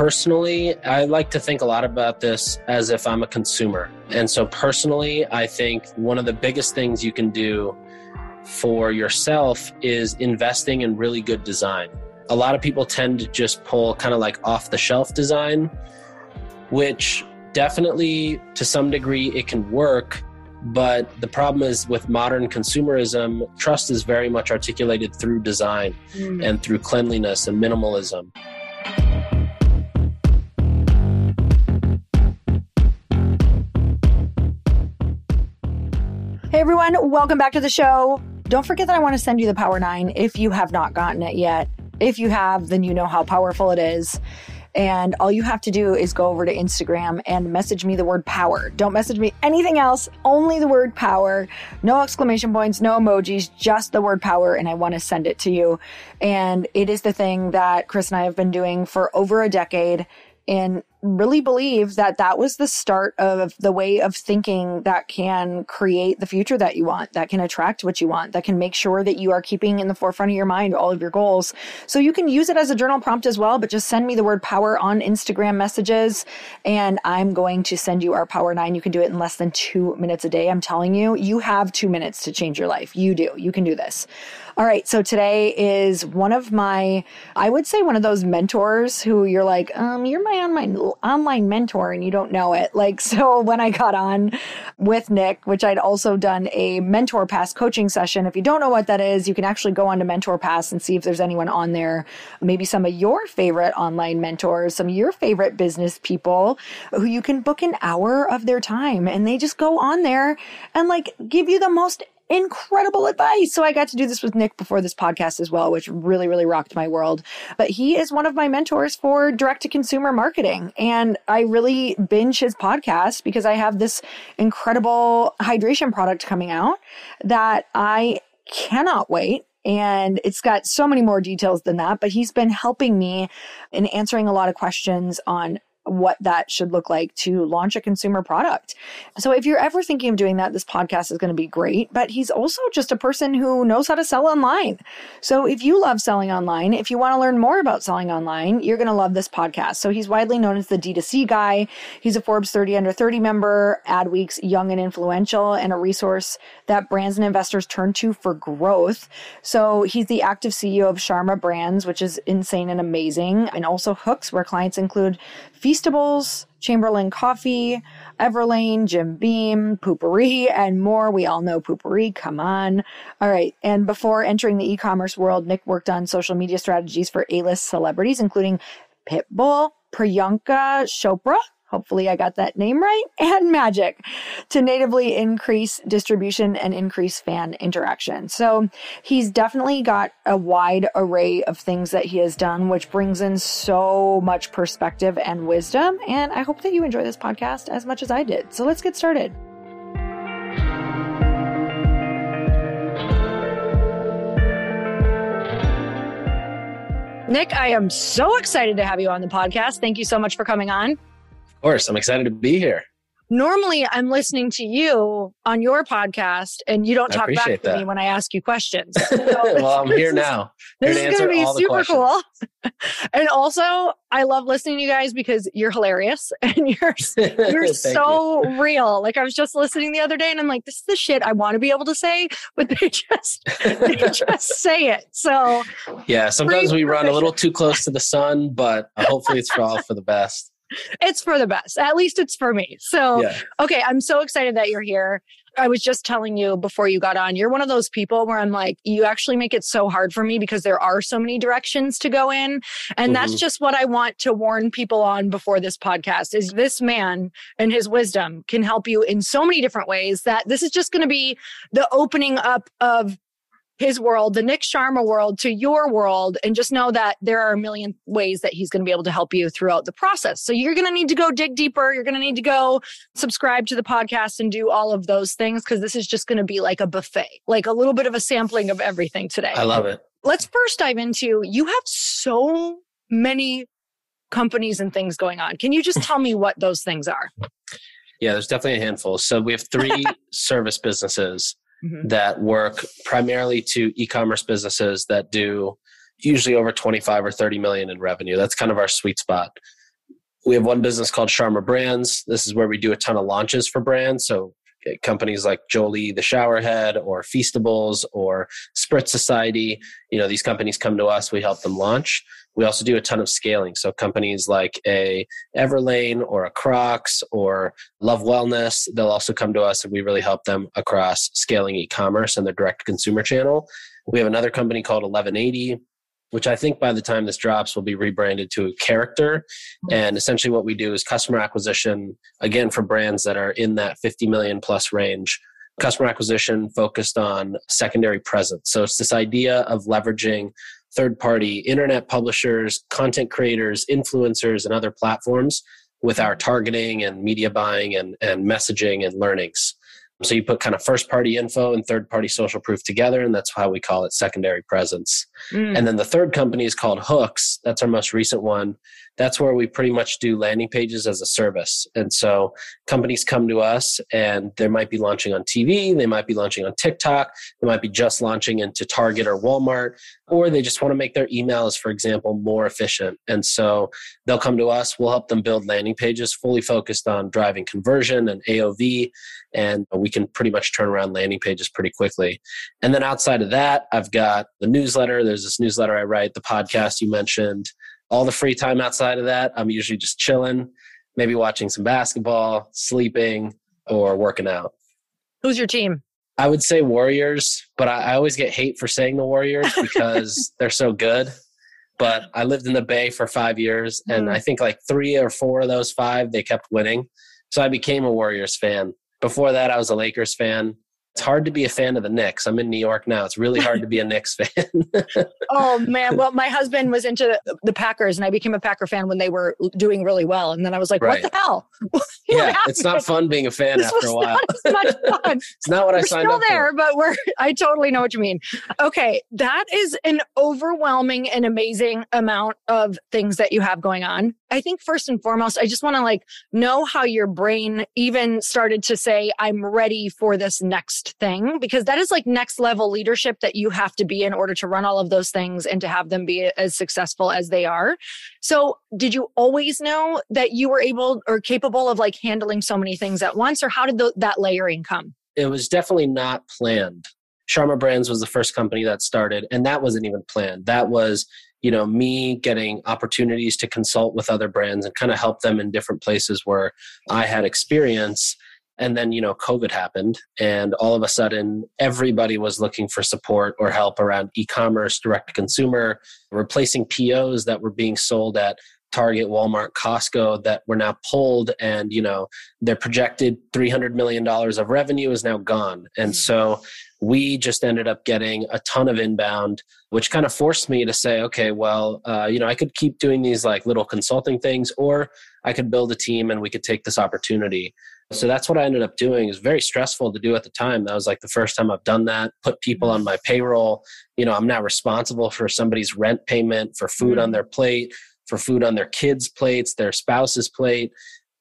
Personally, I like to think a lot about this as if I'm a consumer. And so, personally, I think one of the biggest things you can do for yourself is investing in really good design. A lot of people tend to just pull kind of like off the shelf design, which definitely to some degree it can work. But the problem is with modern consumerism, trust is very much articulated through design mm. and through cleanliness and minimalism. Everyone, welcome back to the show. Don't forget that I want to send you the Power 9 if you have not gotten it yet. If you have, then you know how powerful it is. And all you have to do is go over to Instagram and message me the word power. Don't message me anything else, only the word power. No exclamation points, no emojis, just the word power. And I want to send it to you. And it is the thing that Chris and I have been doing for over a decade and really believe that that was the start of the way of thinking that can create the future that you want, that can attract what you want, that can make sure that you are keeping in the forefront of your mind all of your goals. So you can use it as a journal prompt as well, but just send me the word power on Instagram messages and I'm going to send you our power nine. You can do it in less than two minutes a day. I'm telling you, you have two minutes to change your life. You do. You can do this. All right. So today is one of my, I would say one of those mentors who you're like, um, you're my online, online mentor and you don't know it. Like, so when I got on with Nik, which I'd also done a mentor pass coaching session. If you don't know what that is, you can actually go on to mentor pass and see if there's anyone on there, maybe some of your favorite online mentors, some of your favorite business people who you can book an hour of their time and they just go on there and like give you the most incredible advice. So I got to do this with Nik before this podcast as well, which really, really rocked my world. But he is one of my mentors for direct to consumer marketing. And I really binge his podcast because I have this incredible hydration product coming out that I cannot wait and it's got so many more details than that but he's been helping me in answering a lot of questions on what that should look like to launch a consumer product. So if you're ever thinking of doing that, this podcast is going to be great. But he's also just a person who knows how to sell online. So if you love selling online, if you want to learn more about selling online, you're going to love this podcast. So he's widely known as the D2C guy. He's a Forbes 30 under 30 member, Adweek's Young and Influential, and a resource that brands and investors turn to for growth. So he's the active CEO of Sharma Brands, which is insane and amazing, and also HOOX, where clients include Feastables, Chamberlain Coffee, Everlane, Jim Beam, Poo-Pourri, and more. We all know Poo-Pourri. Come on. All right. And before entering the e-commerce world, Nik worked on social media strategies for A-list celebrities, including Pitbull, Priyanka Chopra, hopefully I got that name right, and Magic to natively increase distribution and increase fan interaction. So he's definitely got a wide array of things that he has done, which brings in so much perspective and wisdom. And I hope that you enjoy this podcast as much as I did. So let's get started. Nik, I am so excited to have you on the podcast. Thank you so much for coming on course. I'm excited to be here. Normally, I'm listening to you on your podcast, and you don't talk back to that. me when I ask you questions. So well, I'm here is, now. Here this is going to be super cool. and also, I love listening to you guys because you're hilarious and you're you're so you. real. Like I was just listening the other day, and I'm like, this is the shit I want to be able to say, but they just they just say it. So yeah, sometimes we run a little too close to the sun, but uh, hopefully it's for all for the best it's for the best. At least it's for me. So, yeah. okay, I'm so excited that you're here. I was just telling you before you got on, you're one of those people where I'm like, you actually make it so hard for me because there are so many directions to go in. And mm-hmm. that's just what I want to warn people on before this podcast is this man and his wisdom can help you in so many different ways that this is just going to be the opening up of his world, the Nik Sharma world to your world, and just know that there are a million ways that he's going to be able to help you throughout the process. So you're going to need to go dig deeper. You're going to need to go subscribe to the podcast and do all of those things because this is just going to be like a buffet, like a little bit of a sampling of everything today. I love it. Let's first dive into you have so many companies and things going on. Can you just tell me what those things are? Yeah, there's definitely a handful. So we have three service businesses mm-hmm. that work primarily to e-commerce businesses that do usually over 25 or 30 million in revenue. That's kind of our sweet spot. We have one business called Sharma Brands. This is where we do a ton of launches for brands. So companies like Jolie the Showerhead or Feastables or Spritz Society, you know, these companies come to us, we help them launch. We also do a ton of scaling. So companies like a Everlane or a Crocs or Love Wellness, they'll also come to us and we really help them across scaling e-commerce and their direct consumer channel. We have another company called 1180 which I think by the time this drops will be rebranded to a Character. Mm-hmm. And essentially, what we do is customer acquisition, again, for brands that are in that 50 million plus range. Customer acquisition focused on secondary presence. So it's this idea of leveraging third party internet publishers, content creators, influencers, and other platforms with our targeting and media buying and, and messaging and learnings. So you put kind of first party info and third party social proof together, and that's how we call it secondary presence. Mm. And then the third company is called HOOX. That's our most recent one that's where we pretty much do landing pages as a service. And so companies come to us and they might be launching on TV, they might be launching on TikTok, they might be just launching into Target or Walmart, or they just want to make their emails, for example, more efficient. And so they'll come to us, we'll help them build landing pages fully focused on driving conversion and AOV. And we can pretty much turn around landing pages pretty quickly. And then outside of that, I've got the newsletter. There's this newsletter I write, the podcast you mentioned all the free time outside of that, I'm usually just chilling, maybe watching some basketball, sleeping, or working out. Who's your team? I would say Warriors, but I, I always get hate for saying the Warriors because they're so good. But I lived in the Bay for five years, and mm. I think like three or four of those five, they kept winning. So I became a Warriors fan. Before that, I was a Lakers fan it's hard to be a fan of the Knicks. I'm in New York now. It's really hard to be a Knicks fan. oh man, well my husband was into the Packers and I became a Packer fan when they were doing really well and then I was like, right. what the hell? yeah, it's not fun being a fan this after a while. Not fun. it's not what we're I signed still up there, for. but we're I totally know what you mean. Okay, that is an overwhelming and amazing amount of things that you have going on. I think first and foremost, I just want to like know how your brain even started to say, I'm ready for this next thing, because that is like next level leadership that you have to be in order to run all of those things and to have them be as successful as they are. So, did you always know that you were able or capable of like handling so many things at once, or how did the, that layering come? It was definitely not planned. Sharma Brands was the first company that started, and that wasn't even planned. That was you know me getting opportunities to consult with other brands and kind of help them in different places where i had experience and then you know covid happened and all of a sudden everybody was looking for support or help around e-commerce direct to consumer replacing pos that were being sold at target walmart costco that were now pulled and you know their projected 300 million dollars of revenue is now gone and mm. so we just ended up getting a ton of inbound which kind of forced me to say okay well uh, you know i could keep doing these like little consulting things or i could build a team and we could take this opportunity so that's what i ended up doing it was very stressful to do at the time that was like the first time i've done that put people on my payroll you know i'm now responsible for somebody's rent payment for food on mm. their plate for food on their kids plates their spouse's plate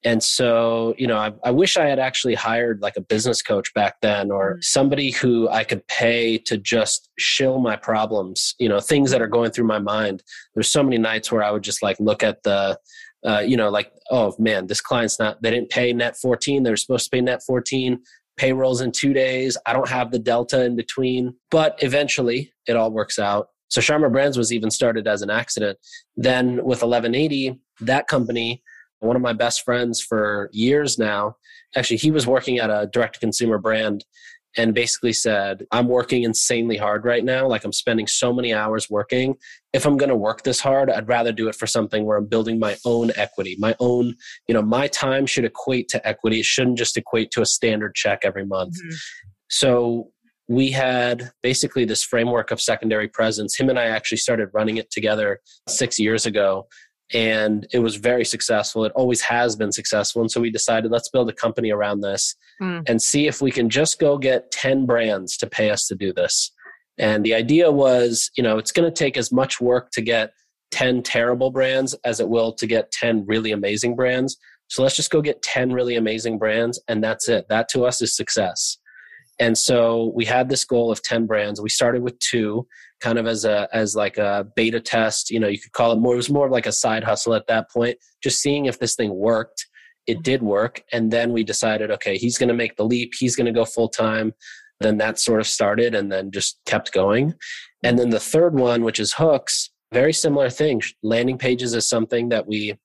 and so, you know, I, I, wish I had actually hired like a business coach back then or mm. somebody who I could pay to just shill my problems, you know, things that are going through my mind. There's so many nights where I would just like look at the, uh, you know, like, oh man, this client's not, they didn't pay net 14. They're supposed to pay net 14. Payrolls in two days. I don't have the delta in between. But eventually it all works out. So Sharma Brands was even started as an accident. Then with 1180, that company, one of my best friends for years now. Actually, he was working at a direct consumer brand and basically said, I'm working insanely hard right now. Like I'm spending so many hours working. If I'm going to work this hard, I'd rather do it for something where I'm building my own equity, my own, you know, my time should equate to equity. It shouldn't just equate to a standard check every month. Mm-hmm. So we had basically this framework of secondary presence. Him and I actually started running it together six years ago and it was very successful. It always has been successful. And so we decided let's build a company around this mm. and see if we can just go get 10 brands to pay us to do this. And the idea was, you know, it's going to take as much work to get 10 terrible brands as it will to get 10 really amazing brands. So let's just go get 10 really amazing brands and that's it. That to us is success. And so we had this goal of 10 brands. We started with two kind of as a as like a beta test. You know, you could call it more. It was more of like a side hustle at that point, just seeing if this thing worked. It mm-hmm. did work, and then we decided, okay, he's going to make the leap. He's going to go full time. Then that sort of started, and then just kept going. And then the third one, which is HOOX, very similar thing. Landing pages is something that we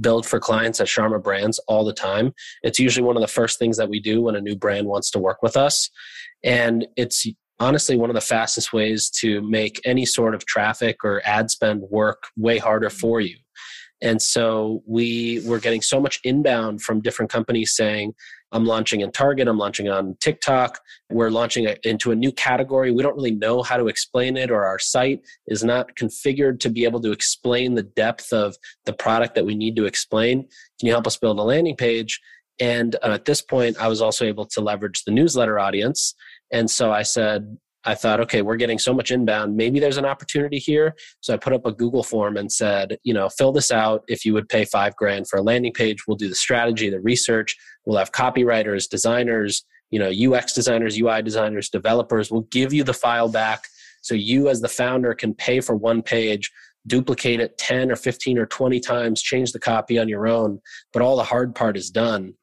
build for clients at Sharma Brands all the time. It's usually one of the first things that we do when a new brand wants to work with us. And it's honestly one of the fastest ways to make any sort of traffic or ad spend work way harder for you. And so we were getting so much inbound from different companies saying, I'm launching in Target, I'm launching on TikTok, we're launching into a new category. We don't really know how to explain it, or our site is not configured to be able to explain the depth of the product that we need to explain. Can you help us build a landing page? And uh, at this point, I was also able to leverage the newsletter audience. And so I said, I thought, okay, we're getting so much inbound. Maybe there's an opportunity here. So I put up a Google form and said, you know, fill this out. If you would pay five grand for a landing page, we'll do the strategy, the research. We'll have copywriters, designers, you know, UX designers, UI designers, developers. We'll give you the file back. So you, as the founder, can pay for one page, duplicate it 10 or 15 or 20 times, change the copy on your own. But all the hard part is done.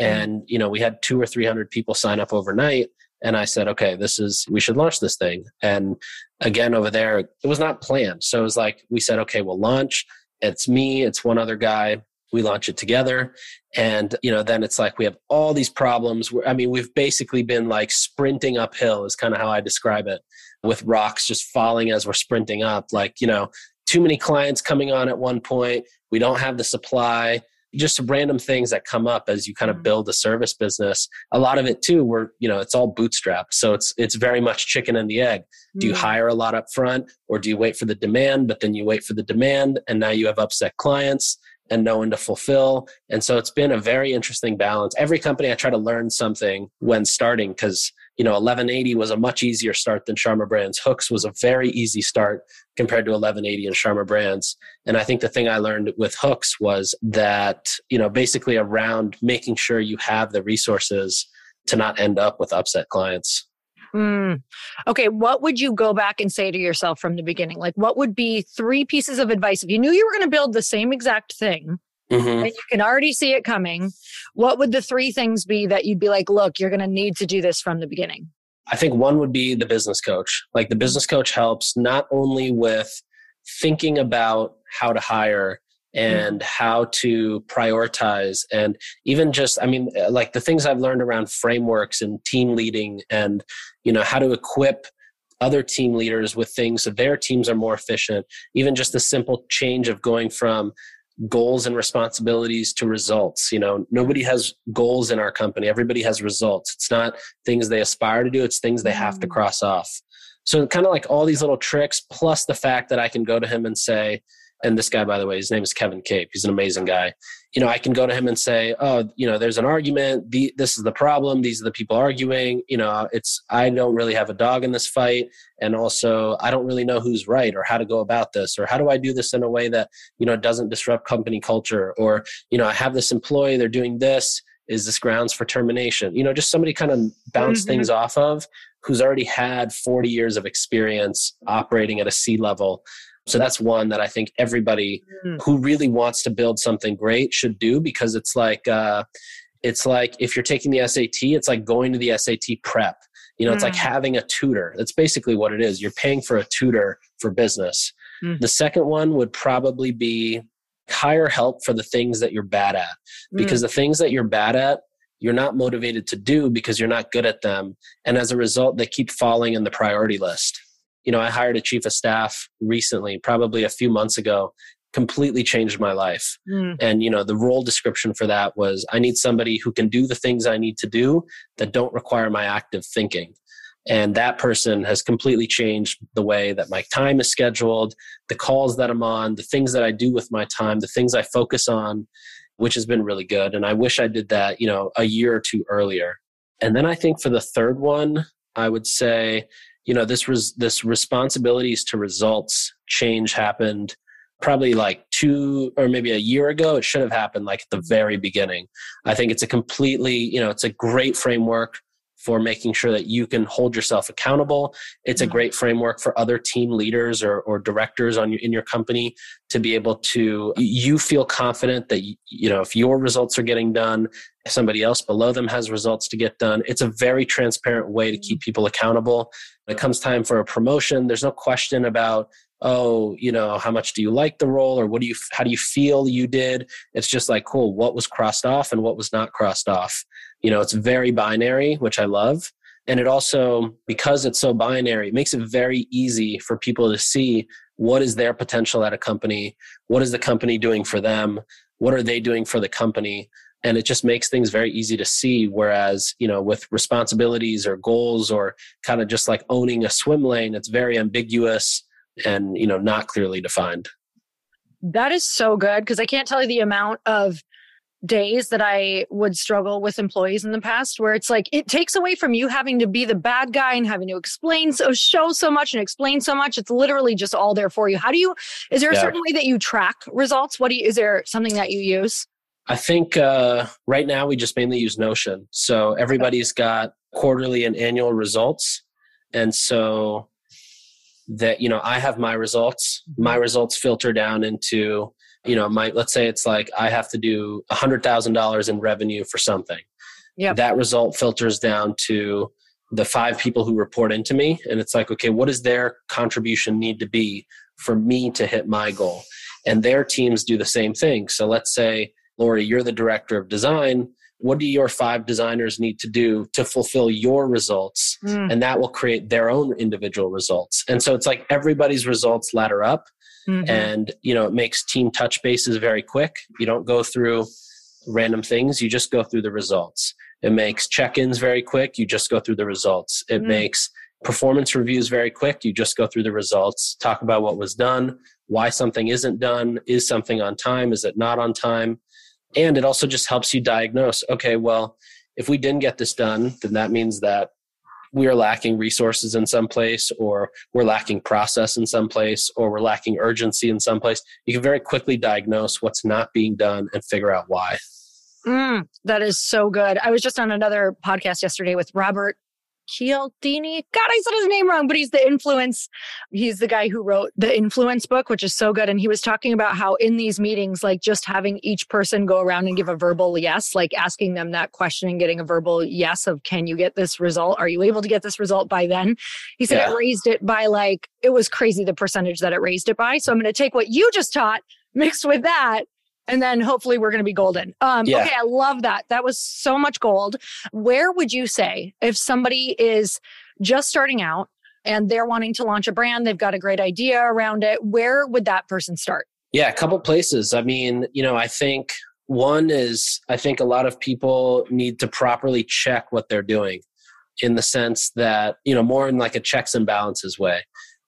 Mm-hmm. And, you know, we had two or 300 people sign up overnight and I said, okay, this is, we should launch this thing. And again, over there, it was not planned. So it was like, we said, okay, we'll launch. It's me, it's one other guy. We launch it together. And, you know, then it's like we have all these problems. I mean, we've basically been like sprinting uphill, is kind of how I describe it, with rocks just falling as we're sprinting up. Like, you know, too many clients coming on at one point. We don't have the supply just random things that come up as you kind of mm-hmm. build a service business. A lot of it too we're you know it's all bootstrapped. So it's it's very much chicken and the egg. Do you mm. hire a lot up front or do you wait for the demand but then you wait for the demand and now you have upset clients and no one to fulfill? And so it's been a very interesting balance. Every company i try to learn something when starting because you know 1180 was a much easier start than Sharma Brands. HOOX was a very easy start compared to 1180 and Sharma Brands. And I think the thing I learned with HOOX was that you know basically around making sure you have the resources to not end up with upset clients. Mm. Okay, what would you go back and say to yourself from the beginning? Like, what would be three pieces of advice if you knew you were going to build the same exact thing? Mm-hmm. and you can already see it coming, what would the three things be that you'd be like, look, you're going to need to do this from the beginning? I think one would be the business coach. Like the business coach helps not only with thinking about how to hire and mm-hmm. how to prioritize and even just i mean like the things i've learned around frameworks and team leading and you know how to equip other team leaders with things so their teams are more efficient even just the simple change of going from goals and responsibilities to results. You know, nobody has goals in our company. Everybody has results. It's not things they aspire to do, it's things they have to mm. cross off. So kind of like all these little tricks plus the fact that I can go to him and say, and this guy by the way his name is kevin cape he's an amazing guy you know i can go to him and say oh you know there's an argument. The, this is the problem. These are the people arguing. You know it's i don't really have a dog in this fight and also i don't really know who's right or how to go about this or how do i do this in a way that you know doesn't disrupt company culture or you know i have this employee they're doing this is this grounds for termination? You know just somebody kind of bounce mm-hmm. things off of who's already had 40 years of experience operating at a c level so that's one that I think everybody mm. who really wants to build something great should do because it's like uh, it's like if you're taking the SAT, it's like going to the SAT prep. You know, mm. it's like mm. having a tutor. That's basically what it is. You're paying for a tutor for business. Mm. The second one would probably be hire help for the things that you're bad at because mm. the things that you're bad at you're not motivated to do because you're not good at them and as a result they keep falling in the priority list you know, I hired a chief of staff recently, probably a few months ago, completely changed my life. Mm. And, you know, the role description for that was I need somebody who can do the things I need to do that don't require my active thinking. And that person has completely changed the way that my time is scheduled, the calls that I'm on, the things that I do with my time, the things I focus on, which has been really good. And I wish I did that, you know, a year or two earlier. And then I think for the third one, I would say you know this was this responsibilities to results change happened probably like two or maybe a year ago. It should have happened like at the very beginning. I think it's a completely you know it's a great framework for making sure that you can hold yourself accountable. It's a mm-hmm. great framework for other team leaders or, or directors on your, in your company to be able to you feel confident that you know if your results are getting done, somebody else below them has results to get done. It's a very transparent way to keep mm-hmm. people accountable. When it comes time for a promotion, there's no question about oh you know how much do you like the role or what do you how do you feel you did it's just like cool what was crossed off and what was not crossed off you know it's very binary which i love. And it also because it's so binary it makes it very easy for people to see what is their potential at a company what is the company doing for them what are they doing for the company. And it just makes things very easy to see whereas you know with responsibilities or goals or kind of just like owning a swim lane it's very ambiguous and you know not clearly defined. That is so good because i can't tell you the amount of days that i would struggle with employees in the past where it's like it takes away from you having to be the bad guy and having to explain so show so much and explain so much. It's literally just all there for you. How do you is there a yeah. certain way that you track results? What do you is there something that you use? I think uh, right now we just mainly use notion. So everybody's got quarterly and annual results. And so that you know i have my results. My results filter down into you know my let's say it's like i have to do a hundred thousand dollars in revenue for something. Yeah that result filters down to the five people who report into me and it's like okay what does their contribution need to be for me to hit my goal? And their teams do the same thing. So let's say lori you're the director of design. What do your five designers need to do to fulfill your results? Mm. and that will create their own individual results. And so it's like everybody's results ladder up mm-hmm. and you know it makes team touch bases very quick. You don't go through random things. You just go through the results. It makes check-ins very quick. You just go through the results. It mm. makes performance reviews very quick. You just go through the results. Talk about what was done why something isn't done is something on time is it not on time? And it also just helps you diagnose okay, well, if we didn't get this done, then that means that we are lacking resources in some place, or we're lacking process in some place, or we're lacking urgency in some place. You can very quickly diagnose what's not being done and figure out why. Mm, that is so good. I was just on another podcast yesterday with Robert Cialdini. God, I said his name wrong, but he's the influence. He's the guy who wrote the influence book, which is so good. And he was talking about how in these meetings, like just having each person go around and give a verbal yes, like asking them that question and getting a verbal yes of, can you get this result? Are you able to get this result by then? He said yeah. it raised it by like, it was crazy the percentage that it raised it by. So I'm going to take what you just taught mixed with that and then hopefully we're going to be golden. Um, yeah. Okay, I love that. That was so much gold. Where would you say if somebody is just starting out and they're wanting to launch a brand, they've got a great idea around it, where would that person start? Yeah, a couple places. I mean, you know, I think one is I think a lot of people need to properly check what they're doing in the sense that, you know, more in like a checks and balances way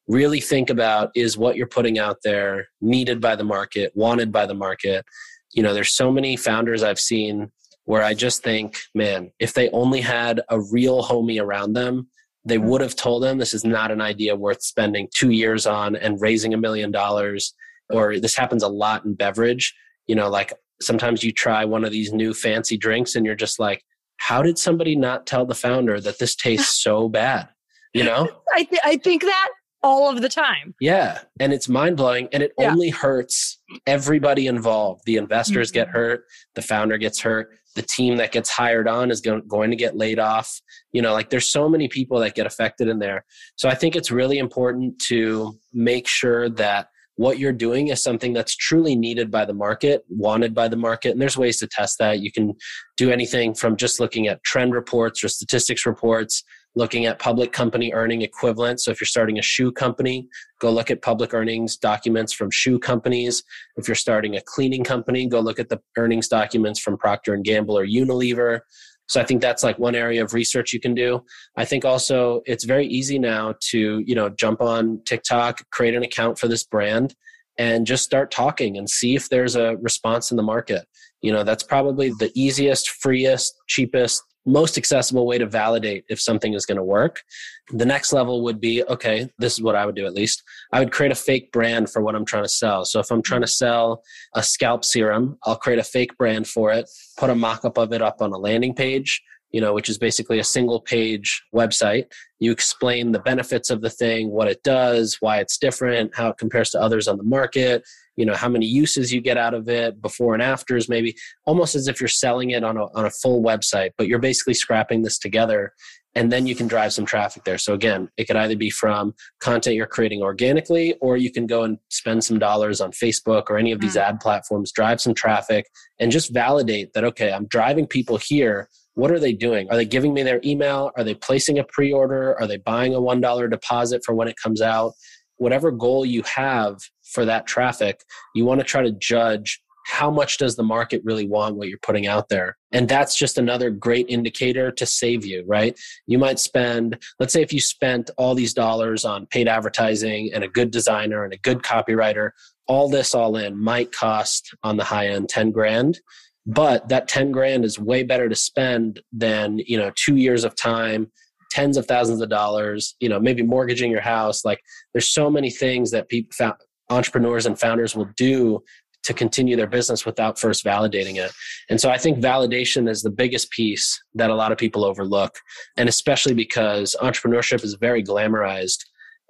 really think about is what you're putting out there needed by the market, wanted by the market. You know, there's so many founders I've seen where I just think, man, if they only had a real homie around them, they mm-hmm. would have told them this is not an idea worth spending two years on and raising a million dollars. Or this happens a lot in beverage. You know, like sometimes you try one of these new fancy drinks and you're just like, how did somebody not tell the founder that this tastes so bad? You know? I, th- I think that all of the time. Yeah. And it's mind blowing. And it yeah. only hurts everybody involved. The investors mm-hmm. get hurt, the founder gets hurt, the team that gets hired on is going, going to get laid off. You know, like there's so many people that get affected in there. So I think it's really important to make sure that what you're doing is something that's truly needed by the market, wanted by the market. And there's ways to test that. You can do anything from just looking at trend reports or statistics reports looking at public company earning equivalent. So if you're starting a shoe company, go look at public earnings documents from shoe companies. If you're starting a cleaning company, go look at the earnings documents from Procter and Gamble or Unilever. So I think that's like one area of research you can do. I think also it's very easy now to, you know, jump on TikTok, create an account for this brand and just start talking and see if there's a response in the market. You know, that's probably the easiest, freest, cheapest most accessible way to validate if something is going to work. The next level would be okay, this is what I would do at least. I would create a fake brand for what I'm trying to sell. So if I'm trying to sell a scalp serum, I'll create a fake brand for it, put a mock up of it up on a landing page, you know, which is basically a single page website. You explain the benefits of the thing, what it does, why it's different, how it compares to others on the market, you know, how many uses you get out of it, before and afters, maybe almost as if you're selling it on a, on a full website, but you're basically scrapping this together and then you can drive some traffic there. So again, it could either be from content you're creating organically, or you can go and spend some dollars on Facebook or any of these mm. ad platforms, drive some traffic, and just validate that okay, I'm driving people here. What are they doing? Are they giving me their email? Are they placing a pre-order? Are they buying a one dollar deposit for when it comes out? Whatever goal you have for that traffic, you want to try to judge how much does the market really want what you're putting out there and that's just another great indicator to save you right you might spend let's say if you spent all these dollars on paid advertising and a good designer and a good copywriter all this all in might cost on the high end 10 grand but that 10 grand is way better to spend than you know 2 years of time tens of thousands of dollars you know maybe mortgaging your house like there's so many things that people entrepreneurs and founders will do to continue their business without first validating it. And so I think validation is the biggest piece that a lot of people overlook. And especially because entrepreneurship is very glamorized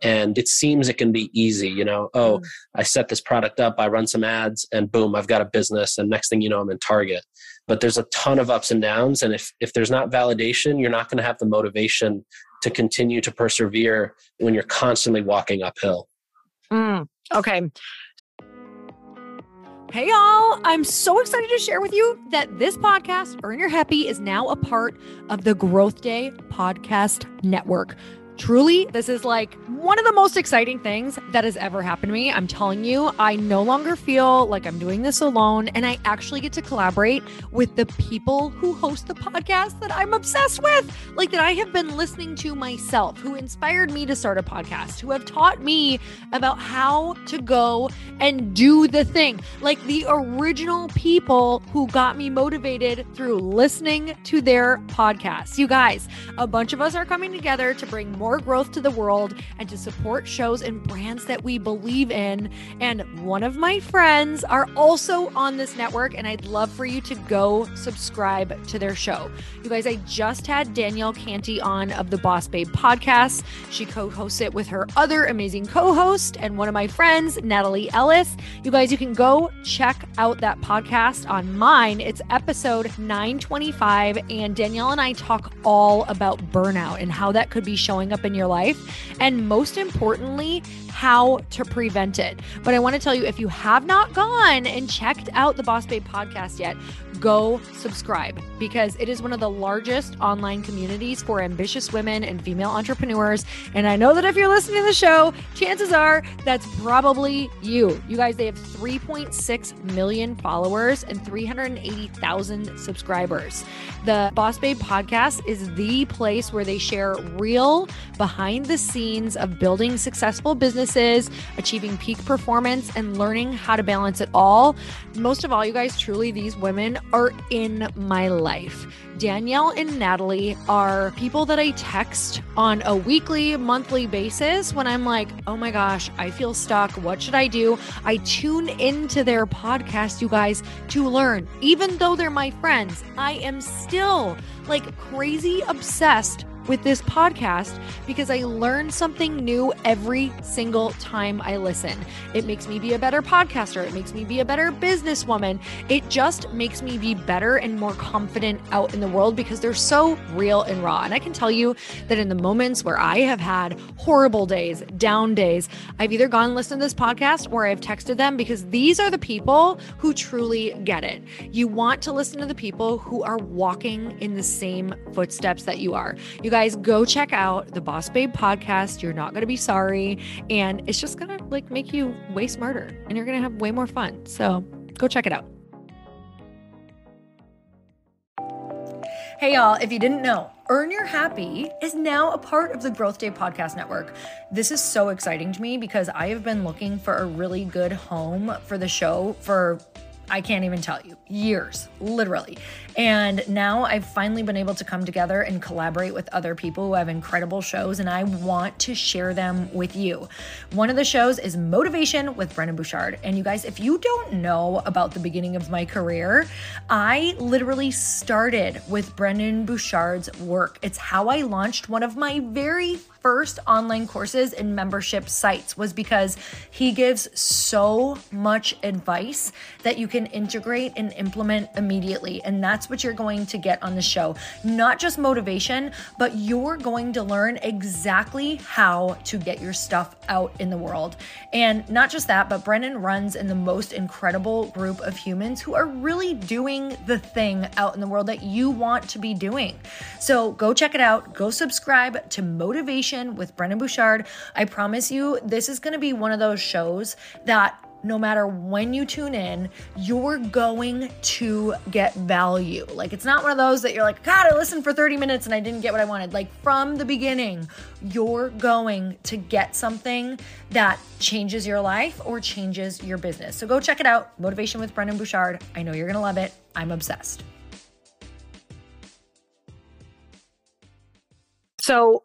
and it seems it can be easy, you know, oh, mm. I set this product up, I run some ads and boom, I've got a business and next thing you know I'm in Target. But there's a ton of ups and downs and if if there's not validation, you're not going to have the motivation to continue to persevere when you're constantly walking uphill. Mm, okay. Hey, y'all. I'm so excited to share with you that this podcast, Earn Your Happy, is now a part of the Growth Day Podcast Network. Truly, this is like one of the most exciting things that has ever happened to me. I'm telling you, I no longer feel like I'm doing this alone, and I actually get to collaborate with the people who host the podcast that I'm obsessed with, like that I have been listening to myself, who inspired me to start a podcast, who have taught me about how to go and do the thing, like the original people who got me motivated through listening to their podcasts. You guys, a bunch of us are coming together to bring more more growth to the world and to support shows and brands that we believe in. And one of my friends are also on this network, and I'd love for you to go subscribe to their show. You guys, I just had Danielle Canty on of the Boss Babe podcast. She co hosts it with her other amazing co host and one of my friends, Natalie Ellis. You guys, you can go check out that podcast on mine. It's episode 925, and Danielle and I talk all about burnout and how that could be showing up up in your life, and most importantly, how to prevent it. But I want to tell you if you have not gone and checked out the Boss Babe podcast yet, go subscribe because it is one of the largest online communities for ambitious women and female entrepreneurs. And I know that if you're listening to the show, chances are that's probably you. You guys, they have 3.6 million followers and 380,000 subscribers. The Boss Babe podcast is the place where they share real behind the scenes of building successful businesses, achieving peak performance, and learning how to balance it all. Most of all, you guys, truly, these women are in my life. Danielle and Natalie are people that I text on a weekly, monthly basis when I'm like, oh my gosh, I feel stuck. What should I do? I tune into their podcast, you guys, to learn. Even though they're my friends, I am still like crazy obsessed with this podcast because I learn something new every single time I listen. It makes me be a better podcaster. It makes me be a better businesswoman. It just makes me be better and more confident out in the world because they're so real and raw. And I can tell you that in the moments where I have had horrible days, down days, I've either gone and listened to this podcast or I've texted them because these are the people who truly get it. You want to listen to the people who are walking in the same footsteps that you are. You guys go check out the Boss Babe podcast. You're not going to be sorry. And it's just going to like make you way smarter and you're going to have way more fun. So go check it out. Hey, y'all, if you didn't know, Earn Your Happy is now a part of the Growth Day Podcast Network. This is so exciting to me because I have been looking for a really good home for the show for I can't even tell you, years, literally. And now I've finally been able to come together and collaborate with other people who have incredible shows, and I want to share them with you. One of the shows is Motivation with Brendon Burchard. And you guys, if you don't know about the beginning of my career, I literally started with Brendon Burchard's work. It's how I launched one of my very first online courses and membership sites was because he gives so much advice that you can integrate and implement immediately. And that's what you're going to get on the show. Not just motivation, but you're going to learn exactly how to get your stuff out in the world. And not just that, but Brendon runs in the most incredible group of humans who are really doing the thing out in the world that you want to be doing. So go check it out. Go subscribe to Motivation with Brendon Burchard. I promise you, this is going to be one of those shows that no matter when you tune in, you're going to get value. Like, it's not one of those that you're like, God, I listened for 30 minutes and I didn't get what I wanted. Like, from the beginning, you're going to get something that changes your life or changes your business. So go check it out Motivation with Brendon Burchard. I know you're going to love it. I'm obsessed. So,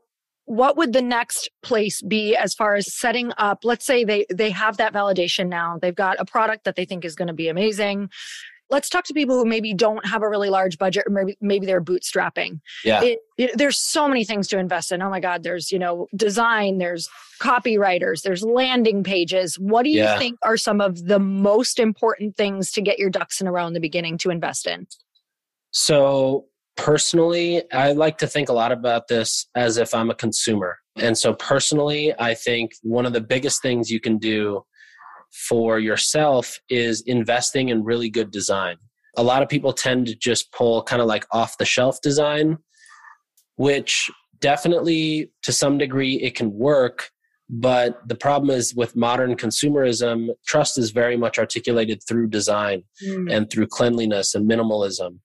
what would the next place be as far as setting up let's say they they have that validation now they've got a product that they think is going to be amazing. Let's talk to people who maybe don't have a really large budget or maybe maybe they're bootstrapping. Yeah. It, it, there's so many things to invest in. Oh my god there's you know design there's copywriters there's landing pages. What do you yeah. think are some of the most important things to get your ducks in a row in the beginning to invest in? So personally, I like to think a lot about this as if I'm a consumer. And so, personally, I think one of the biggest things you can do for yourself is investing in really good design. A lot of people tend to just pull kind of like off the shelf design, which definitely to some degree it can work. But the problem is with modern consumerism, trust is very much articulated through design mm. and through cleanliness and minimalism.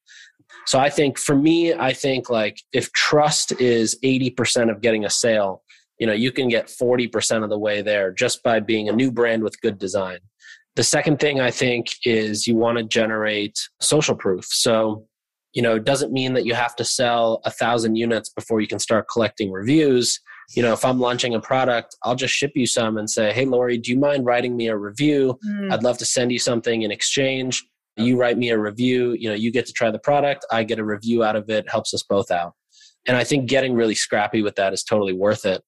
So I think for me, I think like if trust is 80% of getting a sale, you know, you can get 40% of the way there just by being a new brand with good design. The second thing I think is you want to generate social proof. So, you know, it doesn't mean that you have to sell a thousand units before you can start collecting reviews. You know, if I'm launching a product, I'll just ship you some and say, Hey, Lori, do you mind writing me a review? Mm. I'd love to send you something in exchange you write me a review you know you get to try the product i get a review out of it helps us both out and i think getting really scrappy with that is totally worth it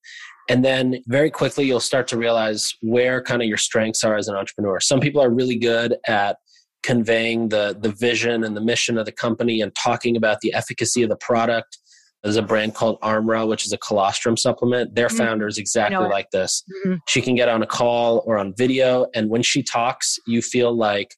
and then very quickly you'll start to realize where kind of your strengths are as an entrepreneur some people are really good at conveying the the vision and the mission of the company and talking about the efficacy of the product there's a brand called Armra, which is a colostrum supplement. Their mm-hmm. founder is exactly like this. Mm-hmm. She can get on a call or on video, and when she talks, you feel like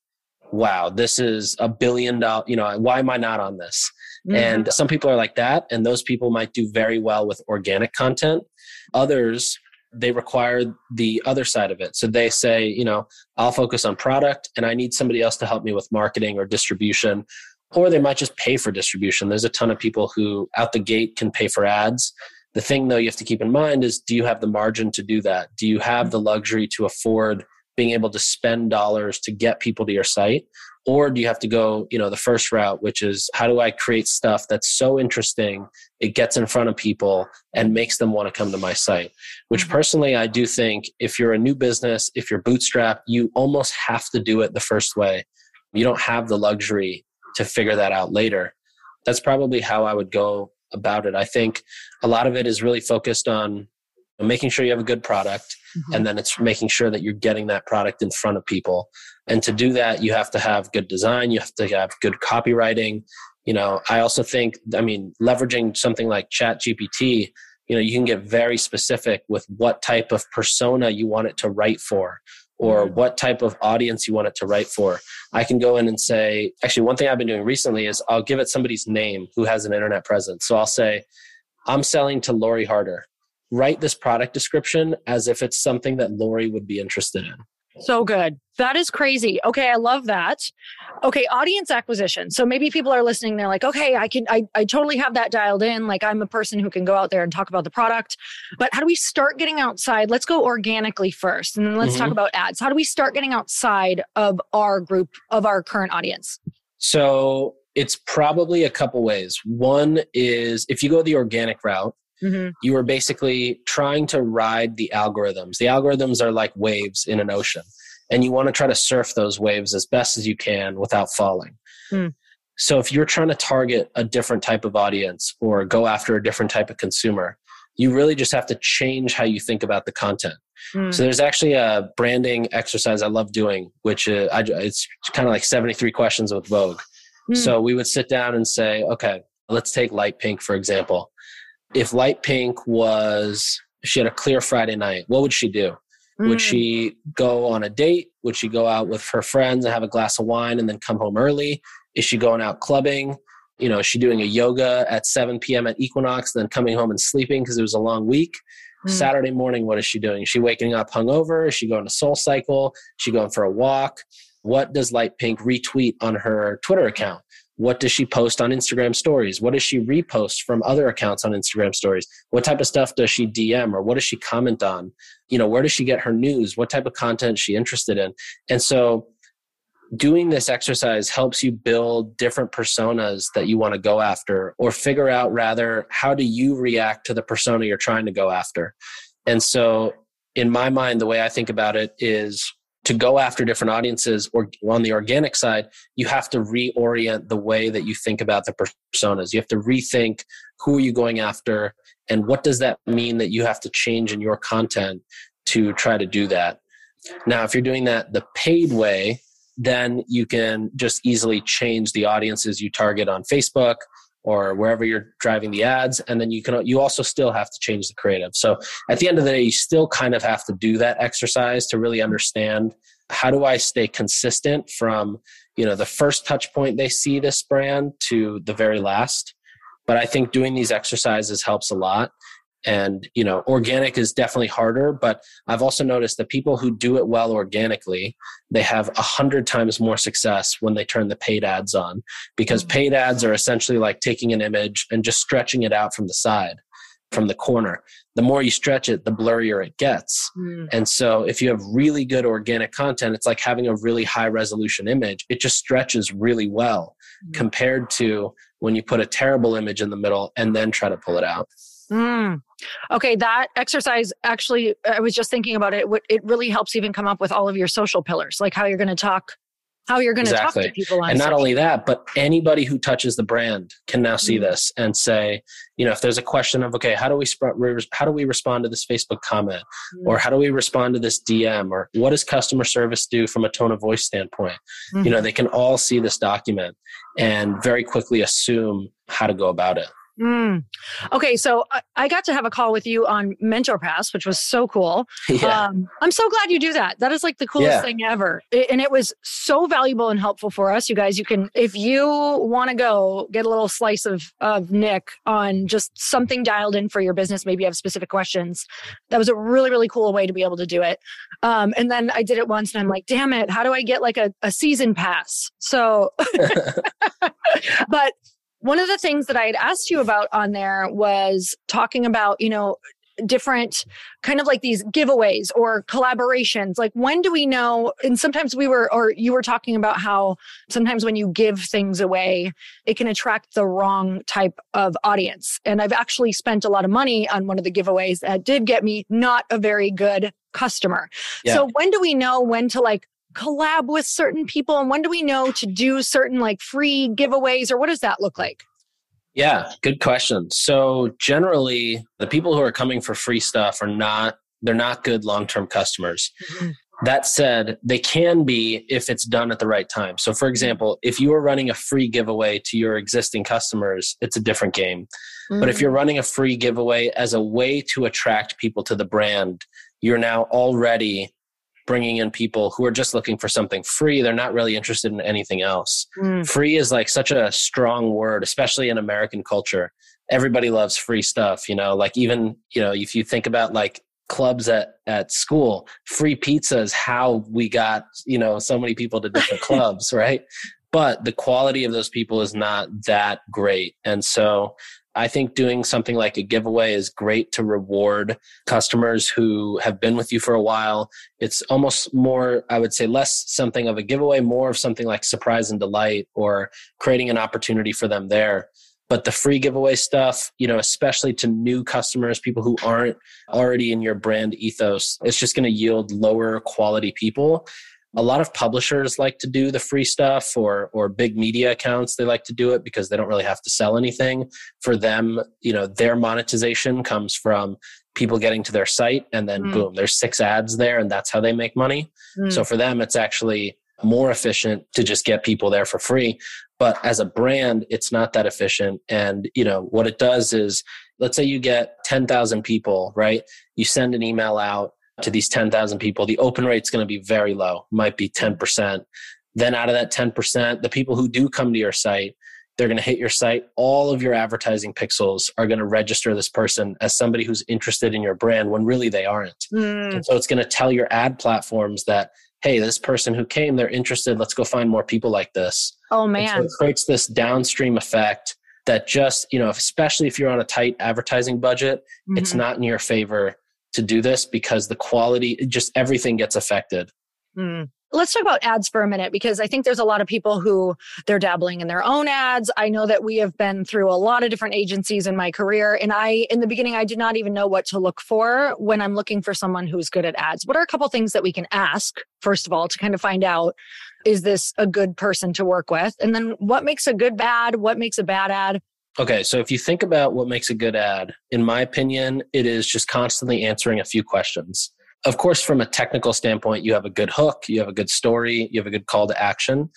wow, this is a billion dollar, you know, why am I not on this? Mm-hmm. And some people are like that, and those people might do very well with organic content. Others, they require the other side of it. So they say, you know, I'll focus on product and I need somebody else to help me with marketing or distribution. Or they might just pay for distribution. There's a ton of people who out the gate can pay for ads. The thing though you have to keep in mind is do you have the margin to do that? Do you have the luxury to afford being able to spend dollars to get people to your site? Or do you have to go you know the first route which is how do i create stuff that's so interesting it gets in front of people and makes them want to come to my site? Which mm-hmm. personally i do think if you're a new business if you're bootstrapped you almost have to do it the first way. You don't have the luxury to figure that out later. That's probably how i would go about it. I think a lot of it is really focused on making sure you have a good product mm-hmm. and then it's making sure that you're getting that product in front of people and to do that you have to have good design you have to have good copywriting you know i also think i mean leveraging something like chat gpt you know you can get very specific with what type of persona you want it to write for or mm-hmm. what type of audience you want it to write for. I can go in and say, actually, one thing I've been doing recently is I'll give it somebody's name who has an internet presence. So I'll say, I'm selling to Lori Harder write this product description as if it's something that Lori would be interested in. So good. That is crazy. Okay, I love that. Okay, audience acquisition. So maybe people are listening, they're like, okay, I can I, I totally have that dialed in. Like I'm a person who can go out there and talk about the product. But how do we start getting outside? Let's go organically first. And then let's mm-hmm. talk about ads. How do we start getting outside of our group of our current audience? So it's probably a couple ways. One is if you go the organic route, Mm-hmm. You are basically trying to ride the algorithms. The algorithms are like waves in an ocean, and you want to try to surf those waves as best as you can without falling. Mm. So, if you're trying to target a different type of audience or go after a different type of consumer, you really just have to change how you think about the content. Mm. So, there's actually a branding exercise I love doing, which uh, I, it's kind of like 73 questions with Vogue. Mm. So, we would sit down and say, okay, let's take Lite Pink, for example if Lite Pink was, she had a clear Friday night, what would she do? Mm. Would she go on a date? Would she go out with her friends and have a glass of wine and then come home early? Is she going out clubbing? You know, is she doing a yoga at 7 p.m. at Equinox, then coming home and sleeping because it was a long week? Mm. Saturday morning, what is she doing? Is she waking up hungover? Is she going to Soul Cycle? Is she going for a walk? What does Lite Pink retweet on her Twitter account? What does she post on Instagram stories? What does she repost from other accounts on Instagram stories? What type of stuff does she DM or what does she comment on? You know, where does she get her news? What type of content she interested in? And so doing this exercise helps you build different personas that you want to go after or figure out rather how do you react to the persona you're trying to go after. And so in my mind the way I think about it is to go after different audiences or on the organic side you have to reorient the way that you think about the personas. You have to rethink who are you going after and what does that mean that you have to change in your content to try to do that. Now if you're doing that the paid way then you can just easily change the audiences you target on facebook or wherever you're driving the ads and then you can you also still have to change the creative. So at the end of the day you still kind of have to do that exercise to really understand how do i stay consistent from you know the first touch point they see this brand to the very last? But i think doing these exercises helps a lot and you know organic is definitely harder but i've also noticed that people who do it well organically they have a hundred times more success when they turn the paid ads on because mm-hmm. paid ads are essentially like taking an image and just stretching it out from the side from the corner the more you stretch it the blurrier it gets mm. and so if you have really good organic content it's like having a really high resolution image it just stretches really well mm. compared to when you put a terrible image in the middle and then try to pull it out Mm. Okay, that exercise actually, I was just thinking about it. It really helps even come up with all of your social pillars, like how you're going to talk, how you're going to exactly. talk to people. and not social. only that, but anybody who touches the brand can now see mm. this and say, you know, if there's a question of, okay, how do we sp- how do we respond to this Facebook comment, mm. or how do we respond to this DM, or what does customer service do from a tone of voice standpoint? Mm-hmm. You know, they can all see this document and very quickly assume how to go about it. Mm. Okay, so I, I, got to have a call with you on Mentor Pass, which was so cool. Yeah. Um, I'm so glad you do that. That is like the coolest yeah. thing ever. It, and it was so valuable and helpful for us. You guys, you can, if you want to go get a little slice of, of Nik on just something dialed in for your business, maybe you have specific questions. That was a really, really cool way to be able to do it. Um, and then I did it once and I'm like, damn it, how do I get like a, a season pass? So, but one of the things that I had asked you about on there was talking about, you know, different kind of like these giveaways or collaborations. Like when do we know and sometimes we were or you were talking about how sometimes when you give things away it can attract the wrong type of audience. And i've actually spent a lot of money on one of the giveaways that did get me not a very good customer. Yeah. so when do we know when to like collab with certain people and when do we know to do certain like free giveaways or what does that look like yeah good question so generally the people who are coming for free stuff are not they're not good long-term customers mm-hmm. that said they can be if it's done at the right time so for example if you are running a free giveaway to your existing customers it's a different game mm-hmm. but if you're mm. running a free giveaway as a way to attract people to the brand you're now already bringing in people who are just looking for something free. They're not really interested in anything else. Mm. Free is like such a strong word, especially in American culture. Everybody loves free stuff, you know, like even, you know, if you think about like clubs at at school free pizza is how we got you know so many people to different clubs right but the quality of those people is not that great and so I think doing something like a giveaway is great to reward customers who have been with you for a while. It's almost more, I would say, less something of a giveaway, more of something like surprise and delight or creating an opportunity for them there. But the free giveaway stuff, you know, especially to new customers, people who aren't already in your brand ethos, it's just going to yield lower quality people. A lot of publishers like to do the free stuff or or big media accounts they like to do it because they don't really have to sell anything. For them, you know, their monetization comes from people getting to their site and then mm. boom, there's six ads there and that's how they make money. Mm. So for them it's actually more efficient to just get people there for free but as a brand it's not that efficient and you know what it does is let's say you get 10,000 people right you send an email out to these 10,000 people the open rate's going to be very low might be 10% then out of that 10% the people who do come to your site they're going to hit your site all of your advertising pixels are going to register this person as somebody who's interested in your brand when really they aren't mm. and so it's going to tell your ad platforms that hey, this person who came, they're interested. Let's go find more people like this. Oh man. So it creates this downstream effect that just, you know, especially if you're on a tight advertising budget, mm-hmm. it's not in your favor to do this because the quality, just everything gets affected. Mm. Let's talk about ads for a minute because I think there's a lot of people who they're dabbling in their own ads. I know that we have been through a lot of different agencies in my career. And I, in the beginning, I did not even know what to look for when I'm looking for someone who's good at ads. What are a couple things that we can ask, first of all, to kind of find out is this a good person to work with? And then what makes a good ad? What makes a bad ad? Okay, so if you think about what makes a good ad, in my opinion, it is just constantly answering a few questions of course, from a technical standpoint, you have a good hook, you have a good story, you have a good call to action.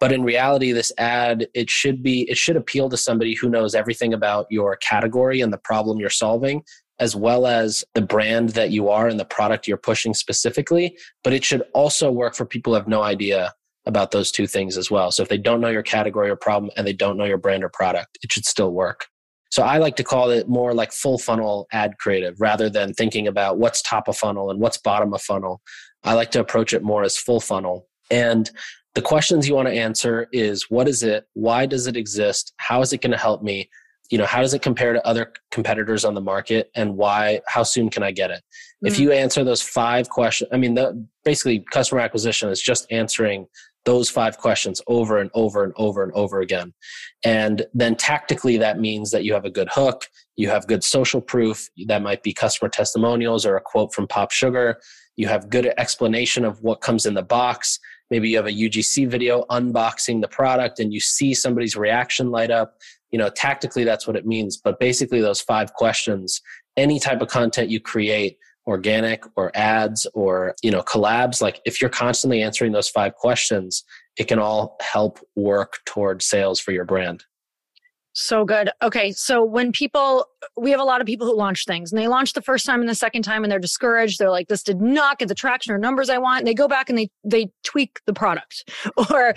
But in reality, this ad, it should be, it should appeal to somebody who knows everything about your category and the problem you're solving, as well as the brand that you are and the product you're pushing specifically. But it should also work for people who have no idea about those two things as well. So if they don't know your category or problem and they don't know your brand or product, it should still work. So I like to call it more like full funnel ad creative rather than thinking about what's top of funnel and what's bottom of funnel. I like to approach it more as full funnel. And the questions you want to answer is what is it? Why does it exist? How is it going to help me? You know, how does it compare to other competitors on the market and why, how soon can I get it? Mm-hmm. If you answer those five questions, I mean, the, basically customer acquisition is just answering those five questions over and over and over and over again. And then tactically, that means that you have a good hook, you have good social proof. That might be customer testimonials or a quote from Pop Sugar. You have good explanation of what comes in the box. Maybe you have a UGC video unboxing the product and you see somebody's reaction light up. You know, tactically, that's what it means. But basically, those five questions, any type of content you create, organic or ads or you know collabs like if you're constantly answering those five questions it can all help work toward sales for your brand so good. Okay. So when people, we have a lot of people who launch things and they launch the first time and the second time and they're discouraged. They're like, this did not get the traction or numbers I want. And they go back and they, they tweak the product or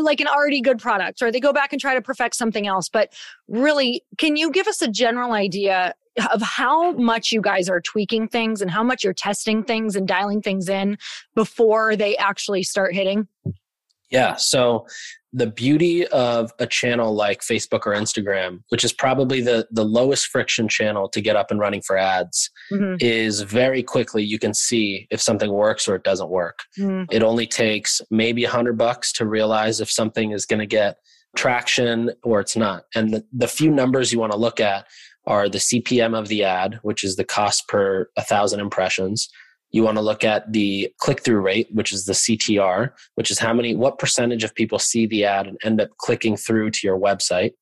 like an already good product, or they go back and try to perfect something else. But really, can you give us a general idea of how much you guys are tweaking things and how much you're testing things and dialing things in before they actually start hitting? Yeah. So the beauty of a channel like Facebook or Instagram, which is probably the, the lowest friction channel to get up and running for ads, mm-hmm. is very quickly you can see if something works or it doesn't work. Mm-hmm. It only takes maybe a hundred bucks to realize if something is going to get traction or it's not. And the, the few numbers you want to look at are the CPM of the ad, which is the cost per a thousand impressions. You want to look at the click through rate, which is the CTR, which is how many, what percentage of people see the ad and end up clicking through to your website.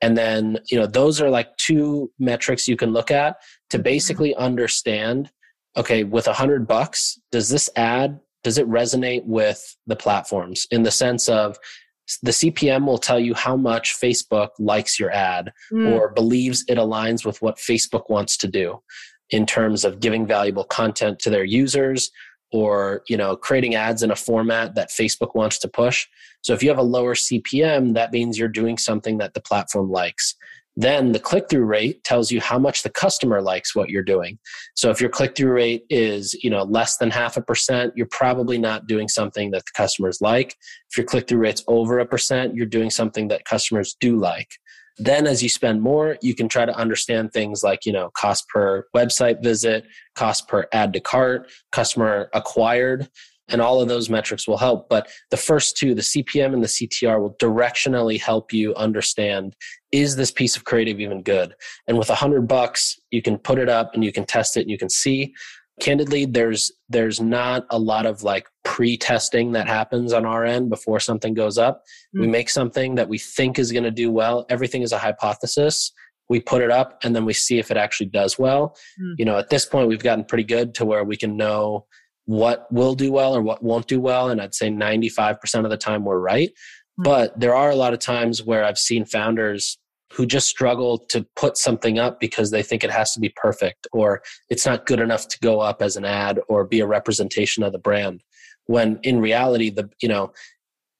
And then, you know, those are like two metrics you can look at to mm-hmm. basically understand okay, with a hundred bucks, does this ad, does it resonate with the platforms in the sense of the CPM will tell you how much Facebook likes your ad mm. or believes it aligns with what Facebook wants to do in terms of giving valuable content to their users or you know creating ads in a format that Facebook wants to push. So if you have a lower CPM, that means you're doing something that the platform likes. Then the click through rate tells you how much the customer likes what you're doing. So if your click through rate is, you know, less than half a percent, you're probably not doing something that the customers like. If your click through rate's over a percent, you're doing something that customers do like. Then as you spend more, you can try to understand things like, you know, cost per website visit, cost per add to cart, customer acquired and all of those metrics will help. But the first two, the CPM and the CTR, will directionally help you understand is this piece of creative even good? And with a hundred bucks, you can put it up and you can test it and you can see. Candidly, there's there's not a lot of like pre-testing that happens on our end before something goes up. Mm-hmm. We mm. make something that we think is going to do well. Everything is a hypothesis we put it up and then we see if it actually does well. Mm. You know, at this point, we've gotten pretty good to where we can know what will do well or what won't do well. And I'd say 95% of the time we're right. Mm-hmm. But there are a lot of times where I've seen founders who just struggle to put something up because they think it has to be perfect or it's not good enough to go up as an ad or be a representation of the brand. When in reality, the you know,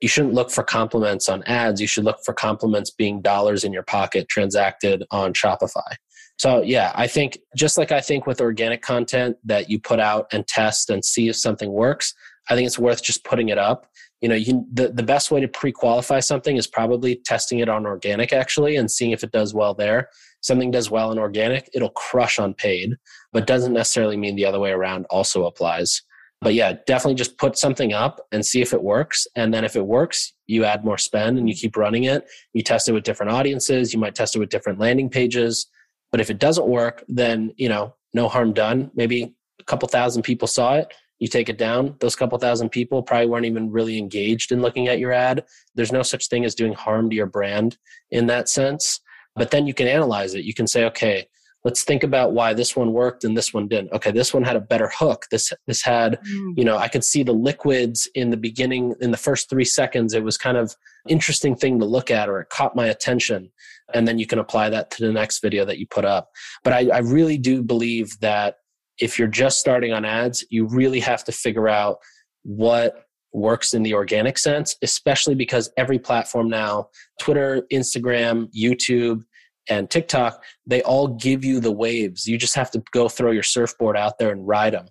you shouldn't look for compliments on ads. You should look for compliments being dollars in your pocket transacted on Shopify. So yeah, I think just like I think with organic content that you put out and test and see if something works, I think it's worth just putting it up. You know, you, the, the best way to pre-qualify something is probably testing it on organic actually and seeing if it does well there. Something does well in organic, it'll crush on paid, but doesn't necessarily mean the other way around also applies. But yeah, definitely just put something up and see if it works. And then if it works, you add more spend and you keep running it. You test it with different audiences. You might test it with different landing pages but if it doesn't work, then, you know, no harm done. Maybe a couple thousand people saw it. You take it down. Those couple thousand people probably weren't even really engaged in looking at your ad. There's no such thing as doing harm to your brand in that sense. But then you can analyze it. You can say, okay, let's think about why this one worked and this one didn't okay this one had a better hook this this had mm. you know i could see the liquids in the beginning in the first three seconds it was kind of interesting thing to look at or it caught my attention and then you can apply that to the next video that you put up. But I, I really do believe that if you're just starting on ads, you really have to figure out what works in the organic sense, especially because every platform now, Twitter, Instagram, YouTube, and TikTok, they all give you the waves. You just have to go throw your surfboard out there and ride them.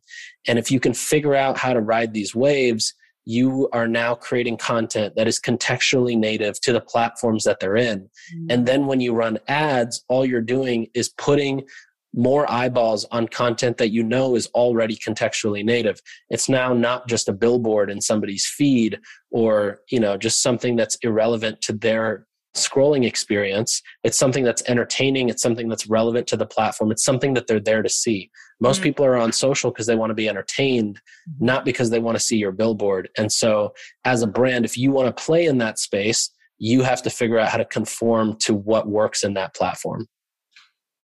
And if you can figure out how to ride these waves, you are now creating content that is contextually native to the platforms that they're in. Mm-hmm. And then when you run ads, all you're doing is putting more eyeballs on content that you know is already contextually native. It's now not just a billboard in somebody's feed or, you know, just something that's irrelevant to their scrolling experience. It's something that's entertaining. It's something that's relevant to the platform. It's something that they're there to see. Most mm-hmm. people are on social because they want to be entertained, mm-hmm. not because they want to see your billboard. And so, as a brand, if you want to play in that space, you have to figure out how to conform to what works in that platform.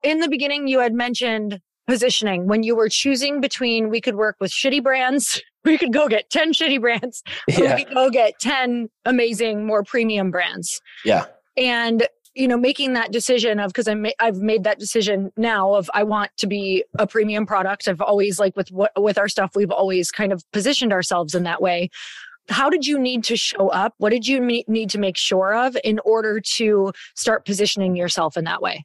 In the beginning, you had mentioned positioning when you were choosing between we could work with shitty brands, we could go get 10 shitty brands, yeah. we could go get 10 amazing, more premium brands. Yeah. And you know making that decision of because I'm I've made that decision now of I want to be a premium product. I've always like with what with our stuff we've always kind of positioned ourselves in that way. How did you need to show up? What did you need to make sure of in order to start positioning yourself in that way?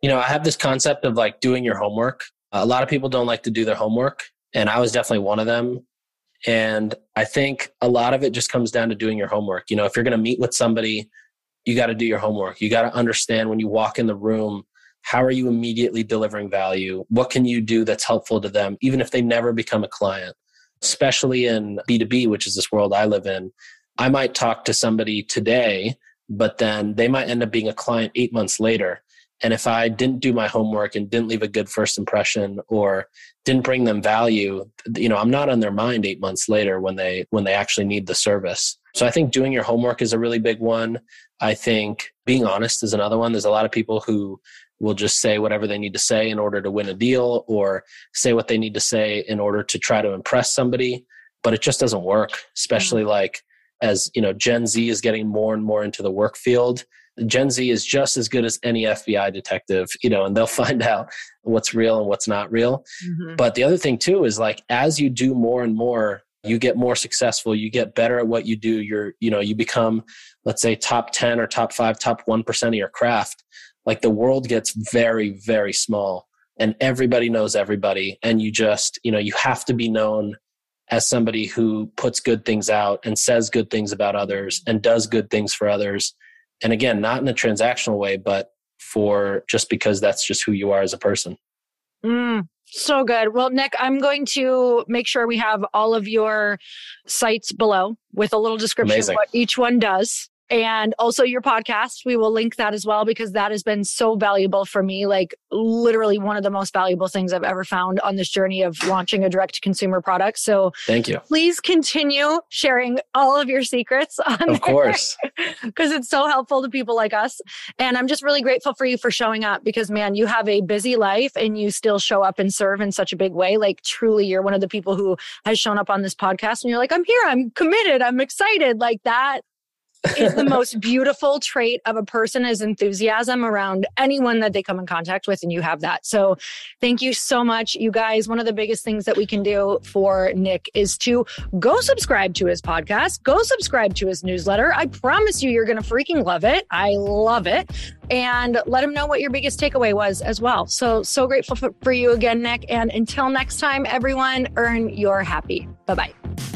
You know, I have this concept of like doing your homework. A lot of people don't like to do their homework, and I was definitely one of them. And I think a lot of it just comes down to doing your homework. You know, if you're going to meet with somebody you got to do your homework. You got to understand when you walk in the room, how are you immediately delivering value? What can you do that's helpful to them, even if they never become a client? Especially in B2B, which is this world I live in. I might talk to somebody today, but then they might end up being a client eight months later. And if I didn't do my homework and didn't leave a good first impression or didn't bring them value, you know, I'm not on their mind eight months later when they when they actually need the service. So I think doing your homework is a really big one. I think being honest is another one. There's a lot of people who will just say whatever they need to say in order to win a deal or say what they need to say in order to try to impress somebody, but it just doesn't work, especially mm-hmm. like as, you know, Gen Z is getting more and more into the work field Gen Z is just as good as any FBI detective, you know, and they'll find out what's real and what's not real. Mm-hmm. But the other thing too is like as you do more and more, you get more successful, you get better at what you do, you're, you know, you become, let's say top 10 or top five, top 1% of your craft. like the world gets very, very small and everybody knows everybody. And you just, you know, you have to be known as somebody who puts good things out and says good things about others and does good things for others. And again, not in a transactional way, but for just because that's just who you are as a person. Mm, so good. Well, Nik, I'm going to make sure we have all of your sites below with a little description Amazing. of what each one does and also your podcast. We will link that as well because that has been so valuable for me. Like literally one of the most valuable things I've ever found on this journey of launching a direct to consumer product. So thank you. Please continue sharing all of your secrets on Of course. Because it's so helpful to people like us. And I'm just really grateful for you for showing up because man, you have a busy life and you still show up and serve in such a big way. Like truly you're one of the people who has shown up on this podcast and you're like, I'm here, I'm committed, I'm excited. Like that is the most beautiful trait of a person is enthusiasm around anyone that they come in contact with and you have that. So thank you so much. You guys one of the biggest things that we can do for Nik is to go subscribe to his podcast go subscribe to his newsletter. I promise you you're gonna freaking love it. I love it. And let him know what your biggest takeaway was as well. So so grateful for, for you again Nik. And until next time everyone earn your happy. Bye bye